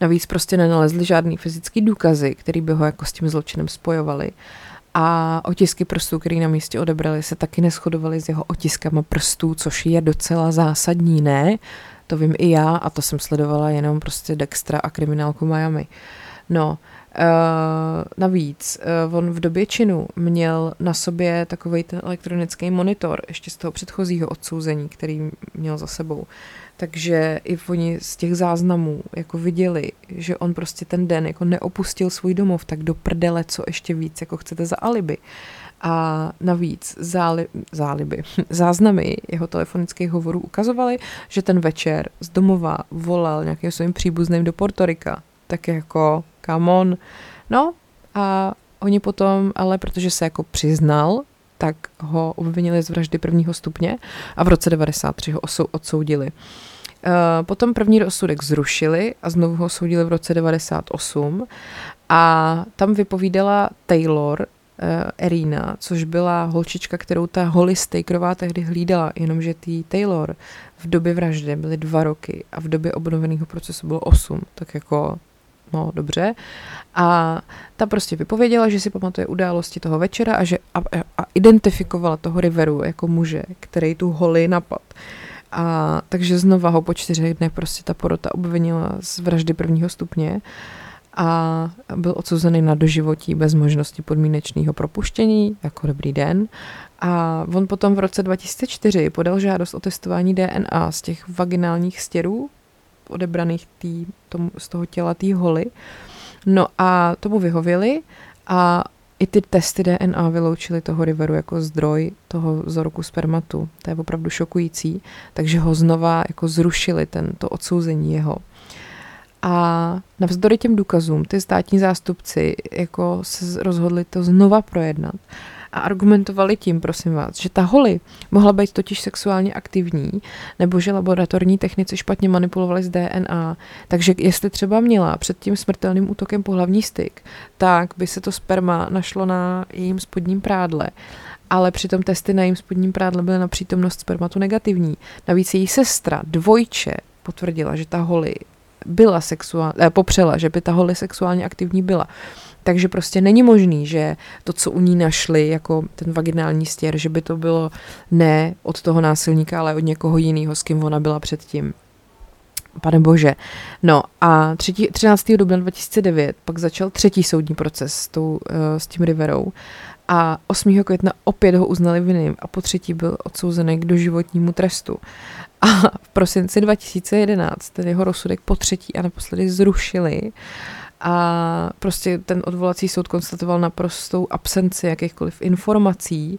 Navíc prostě nenalezli žádný fyzický důkazy, který by ho jako s tím zločinem spojovali. A otisky prstů, který na místě odebrali, se taky neschodovaly s jeho otiskama prstů, což je docela zásadní, ne? To vím i já a to jsem sledovala jenom prostě Dextra a kriminálku Miami. No, Uh, navíc, uh, on v době činu měl na sobě takový ten elektronický monitor ještě z toho předchozího odsouzení, který měl za sebou. Takže i oni z těch záznamů jako viděli, že on prostě ten den jako neopustil svůj domov, tak do prdele, co ještě víc, jako chcete za alibi. A navíc záli, záliby, záznamy jeho telefonických hovorů ukazovaly, že ten večer z domova volal nějakým svým příbuzným do Portorika. Tak jako, come on. No a oni potom, ale protože se jako přiznal, tak ho obvinili z vraždy prvního stupně a v roce 93 ho odsoudili. Eh, potom první rozsudek zrušili a znovu ho soudili v roce 98 a tam vypovídala Taylor, Erina, což byla holčička, kterou ta Holly Stakerová tehdy hlídala, jenomže tý Taylor v době vraždy byly dva roky a v době obnoveného procesu bylo osm, tak jako no dobře. A ta prostě vypověděla, že si pamatuje události toho večera a že a, a identifikovala toho Riveru jako muže, který tu Holly napad. A takže znova ho po čtyřech dnech prostě ta porota obvinila z vraždy prvního stupně a byl odsouzený na doživotí bez možnosti podmínečného propuštění, jako dobrý den. A on potom v roce 2004 podal žádost o testování DNA z těch vaginálních stěrů, odebraných tý, tomu, z toho těla té holy. No a tomu vyhověli a i ty testy DNA vyloučily toho Riveru jako zdroj toho vzorku spermatu. To je opravdu šokující. Takže ho znova jako zrušili, tento odsouzení jeho. A navzdory těm důkazům ty státní zástupci jako se rozhodli to znova projednat a argumentovali tím, prosím vás, že ta Holly mohla být totiž sexuálně aktivní, nebo že laboratorní technici špatně manipulovali s DNA, takže jestli třeba měla před tím smrtelným útokem pohlavní styk, tak by se to sperma našlo na jejím spodním prádle ale přitom testy na jejím spodním prádle byly na přítomnost spermatu negativní. Navíc její sestra, dvojče, potvrdila, že ta Holly byla sexuálně, eh, popřela, že by ta Holly sexuálně aktivní byla. Takže prostě není možný, že to, co u ní našli, jako ten vaginální stěr, že by to bylo ne od toho násilníka, ale od někoho jiného, s kým ona byla předtím. Pane bože. No a 3, 13. dubna 2009 pak začal třetí soudní proces s, tou, uh, s tím Riverou a 8. května opět ho uznali vinným a po třetí byl odsouzený k doživotnímu trestu. A v prosinci 2011 ten jeho rozsudek po třetí a naposledy zrušili a prostě ten odvolací soud konstatoval naprostou absenci jakýchkoliv informací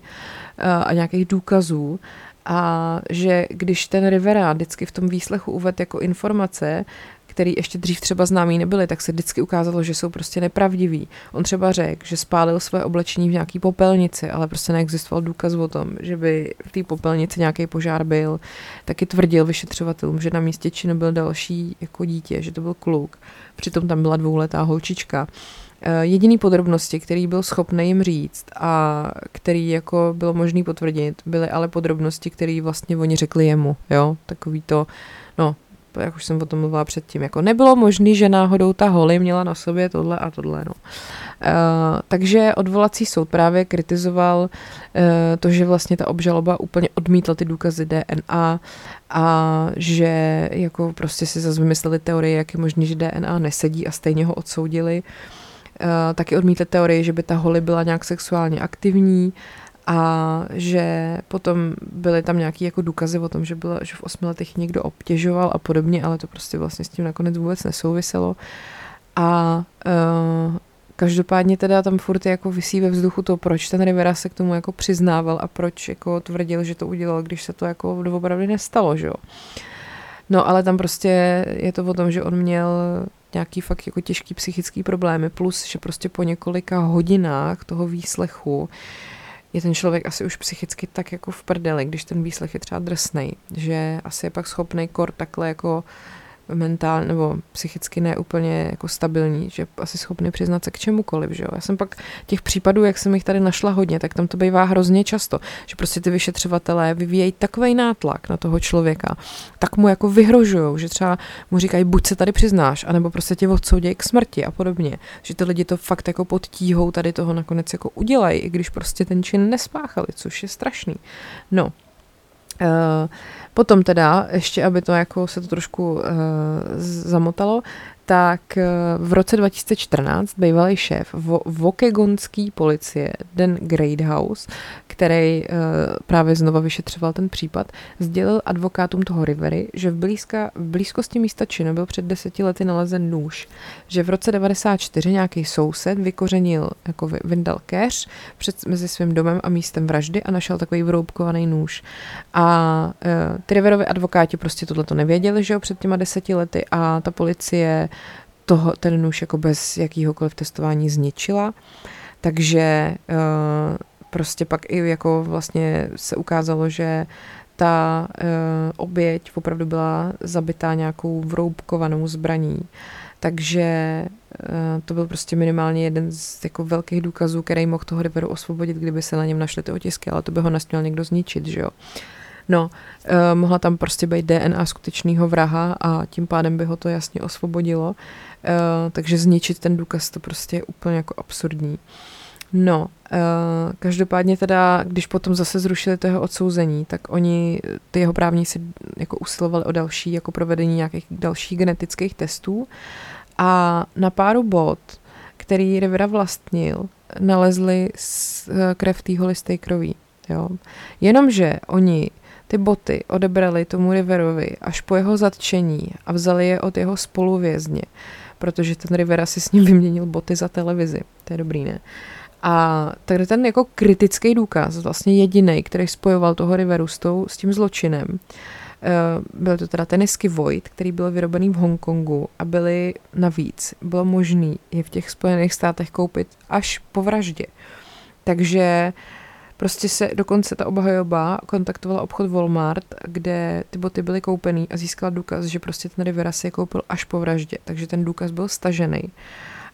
eh, a nějakých důkazů. A že když ten Rivera vždycky v tom výslechu uved jako informace, který ještě dřív třeba známý nebyly, tak se vždycky ukázalo, že jsou prostě nepravdiví. On třeba řekl, že spálil své oblečení v nějaký popelnici, ale prostě neexistoval důkaz o tom, že by v té popelnici nějaký požár byl. Taky tvrdil vyšetřovatelům, že na místě činu byl další jako dítě, že to byl kluk. Přitom tam byla dvouletá holčička. Eh, jediný podrobnosti, který byl schopný jim říct a který jako bylo možné potvrdit, byly ale podrobnosti, které vlastně oni řekli jemu, jo, takový to, no, jak už jsem o tom mluvila předtím, jako nebylo možné, že náhodou ta Holly měla na sobě tohle a tohle, no. Uh, takže odvolací soud právě kritizoval uh, to, že vlastně ta obžaloba úplně odmítla ty důkazy DNA a že jako prostě si zase vymysleli teorie, jak je možné, že DNA nesedí a stejně ho odsoudili. Uh, taky odmítli teorie, že by ta Holly byla nějak sexuálně aktivní a že potom byly tam nějaké jako důkazy o tom, že, bylo, že v osmi letech někdo obtěžoval a podobně, ale to prostě vlastně s tím nakonec vůbec nesouviselo. A uh, každopádně teda tam furt jako vysí ve vzduchu to, proč ten Rivera se k tomu jako přiznával a proč jako tvrdil, že to udělal, když se to jako opravdu nestalo, že jo. No ale tam prostě je to o tom, že on měl nějaký fakt jako těžký psychický problémy, plus, že prostě po několika hodinách toho výslechu je ten člověk asi už psychicky tak jako v prdeli, když ten výslech je třeba drsnej, že asi je pak schopný kor takhle jako mentálně nebo psychicky ne úplně jako stabilní, že asi schopný přiznat se k čemukoliv, že jo. Já jsem pak těch případů, jak jsem jich tady našla hodně, tak tam to bývá hrozně často, že prostě ty vyšetřovatelé vyvíjejí takový nátlak na toho člověka, tak mu jako vyhrožují, že třeba mu říkají, buď se tady přiznáš, anebo prostě tě odsoudí k smrti a podobně. Že ty lidi to fakt jako pod tíhou tady toho nakonec jako udělají, i když prostě ten čin nespáchali, což je strašný. No, Potom teda, ještě aby to jako se to trošku uh, zamotalo, tak eh, v roce 2014 bývalý šéf vokegonský policie Dan Greathouse, který uh, právě znova vyšetřoval ten případ, sdělil advokátům toho Rivery, že v, blízka, v blízkosti místa činu byl před deseti lety nalezen nůž, že v roce 94 nějaký soused vykořenil, jako vyndal keř před, mezi svým domem a místem vraždy a našel takový vroubkovaný nůž. A uh, ty Riverovi advokáti prostě tohle to nevěděli, že jo, před těma deseti lety a ta policie toho, ten nůž jako bez jakýhokoliv testování zničila. Takže uh, prostě pak i jako vlastně se ukázalo, že ta uh, oběť opravdu byla zabitá nějakou vroubkovanou zbraní. Takže uh, to byl prostě minimálně jeden z jako velkých důkazů, který mohl toho Riveru osvobodit, kdyby se na něm našly ty otisky, ale to by ho nesměl někdo zničit, že jo. No, uh, mohla tam prostě být DNA skutečného vraha a tím pádem by ho to jasně osvobodilo. Uh, takže zničit ten důkaz to prostě je úplně jako absurdní. No, uh, každopádně teda, když potom zase zrušili to jeho odsouzení, tak oni, ty jeho právníci jako usilovali o další, jako provedení nějakých dalších genetických testů a na páru bod, který Rivera vlastnil, nalezli krev té holisté kroví. Jo. Jenomže oni ty boty odebrali tomu Riverovi až po jeho zatčení a vzali je od jeho spoluvězně, protože ten Rivera si s ním vyměnil boty za televizi. To je dobrý, ne? A tady ten jako kritický důkaz, vlastně jediný, který spojoval toho Riveru s, tou, s tím zločinem, eh, byl to teda tenisky Void, který byl vyrobený v Hongkongu a byly navíc, bylo možné je v těch Spojených státech koupit až po vraždě. Takže Prostě se dokonce ta obhajoba kontaktovala obchod Walmart, kde ty boty byly koupený a získala důkaz, že prostě ten Rivera si je koupil až po vraždě, takže ten důkaz byl stažený.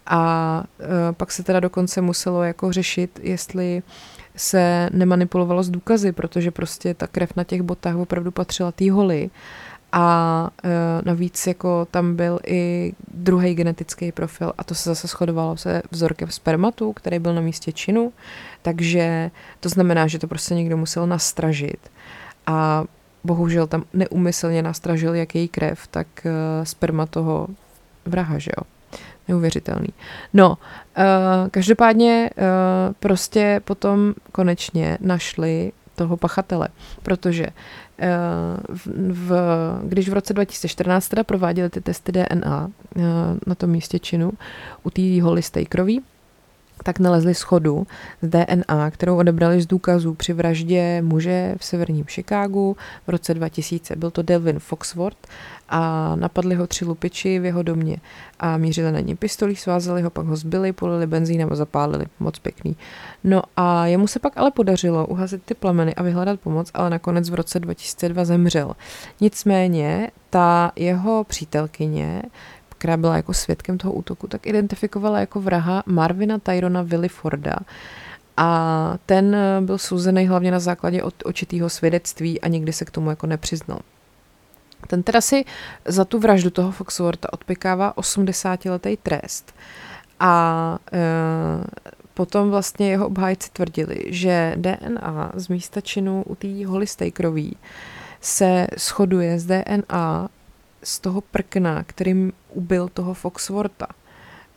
A e, pak se teda dokonce muselo jako řešit, jestli se nemanipulovalo s důkazy, protože prostě ta krev na těch botách opravdu patřila té holi a e, navíc jako tam byl i druhý genetický profil a to se zase shodovalo se vzorkem spermatu, který byl na místě činu, takže to znamená, že to prostě někdo musel nastražit a bohužel tam neumyslně nastražil jak její krev, tak e, sperma toho vraha, že jo. Neuvěřitelný. No, uh, každopádně uh, prostě potom konečně našli toho pachatele, protože v, v, když v roce 2014 teda prováděli ty testy DNA eh, na tom místě činu u té holistej kroví, tak nalezli schodu z DNA, kterou odebrali z důkazů při vraždě muže v severním Chicagu v roce 2000. Byl to Delvin Foxworth a napadli ho tři lupiči v jeho domě a mířili na něj pistolí, svázali ho, pak ho zbyli, polili benzínem a zapálili. Moc pěkný. No a jemu se pak ale podařilo uhasit ty plameny a vyhledat pomoc, ale nakonec v roce 2002 zemřel. Nicméně ta jeho přítelkyně která byla jako svědkem toho útoku, tak identifikovala jako vraha Marvina Tyrona Williforda. A ten byl souzený hlavně na základě očitého svědectví a nikdy se k tomu jako nepřiznal. Ten teda si za tu vraždu toho Foxworta odpikává 80-letý trest. A e, potom vlastně jeho obhájci tvrdili, že DNA z místa činu u té holisté kroví se shoduje s DNA z toho prkna, kterým ubil toho Foxworta.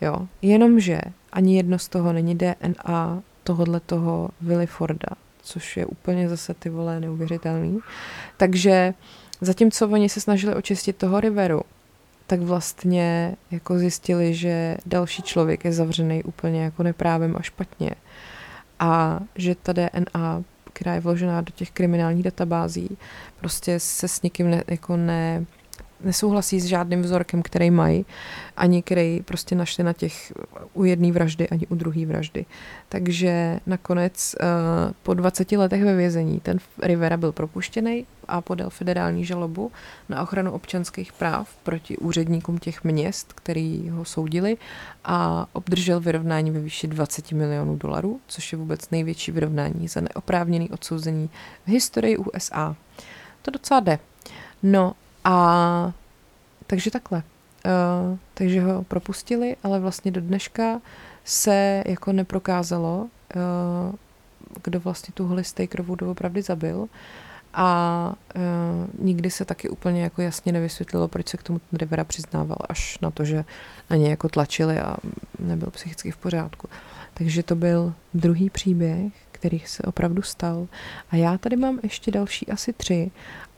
Jo. Jenomže ani jedno z toho není DNA tohohle toho Williforda, což je úplně zase ty vole neuvěřitelný. Takže zatímco oni se snažili očistit toho Riveru, tak vlastně jako zjistili, že další člověk je zavřený úplně jako neprávem a špatně. A že ta DNA, která je vložená do těch kriminálních databází, prostě se s nikým ne, jako ne, nesouhlasí s žádným vzorkem, který mají, ani který prostě našli na těch u jedné vraždy, ani u druhé vraždy. Takže nakonec uh, po 20 letech ve vězení ten Rivera byl propuštěný a podal federální žalobu na ochranu občanských práv proti úředníkům těch měst, který ho soudili a obdržel vyrovnání ve výši 20 milionů dolarů, což je vůbec největší vyrovnání za neoprávněný odsouzení v historii USA. To docela jde. No a takže takhle. Uh, takže ho propustili, ale vlastně do dneška se jako neprokázalo, uh, kdo vlastně tu holistej krovu doopravdy zabil. a uh, nikdy se taky úplně jako jasně nevysvětlilo, proč se k tomu ten Rivera přiznával, až na to, že na ně jako tlačili a nebyl psychicky v pořádku. Takže to byl druhý příběh, který se opravdu stal. A já tady mám ještě další asi tři,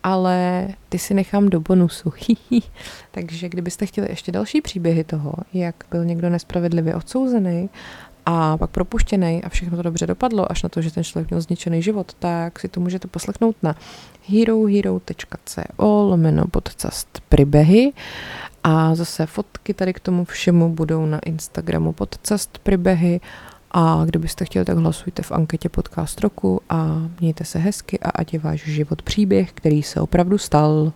ale ty si nechám do bonusu. Takže kdybyste chtěli ještě další příběhy toho, jak byl někdo nespravedlivě odsouzený a pak propuštěný a všechno to dobře dopadlo, až na to, že ten člověk měl zničený život, tak si to můžete poslechnout na herohero.co lomeno podcast příběhy a zase fotky tady k tomu všemu budou na Instagramu podcast příběhy a kdybyste chtěli, tak hlasujte v anketě podcast roku a mějte se hezky a ať je váš život příběh, který se opravdu stal.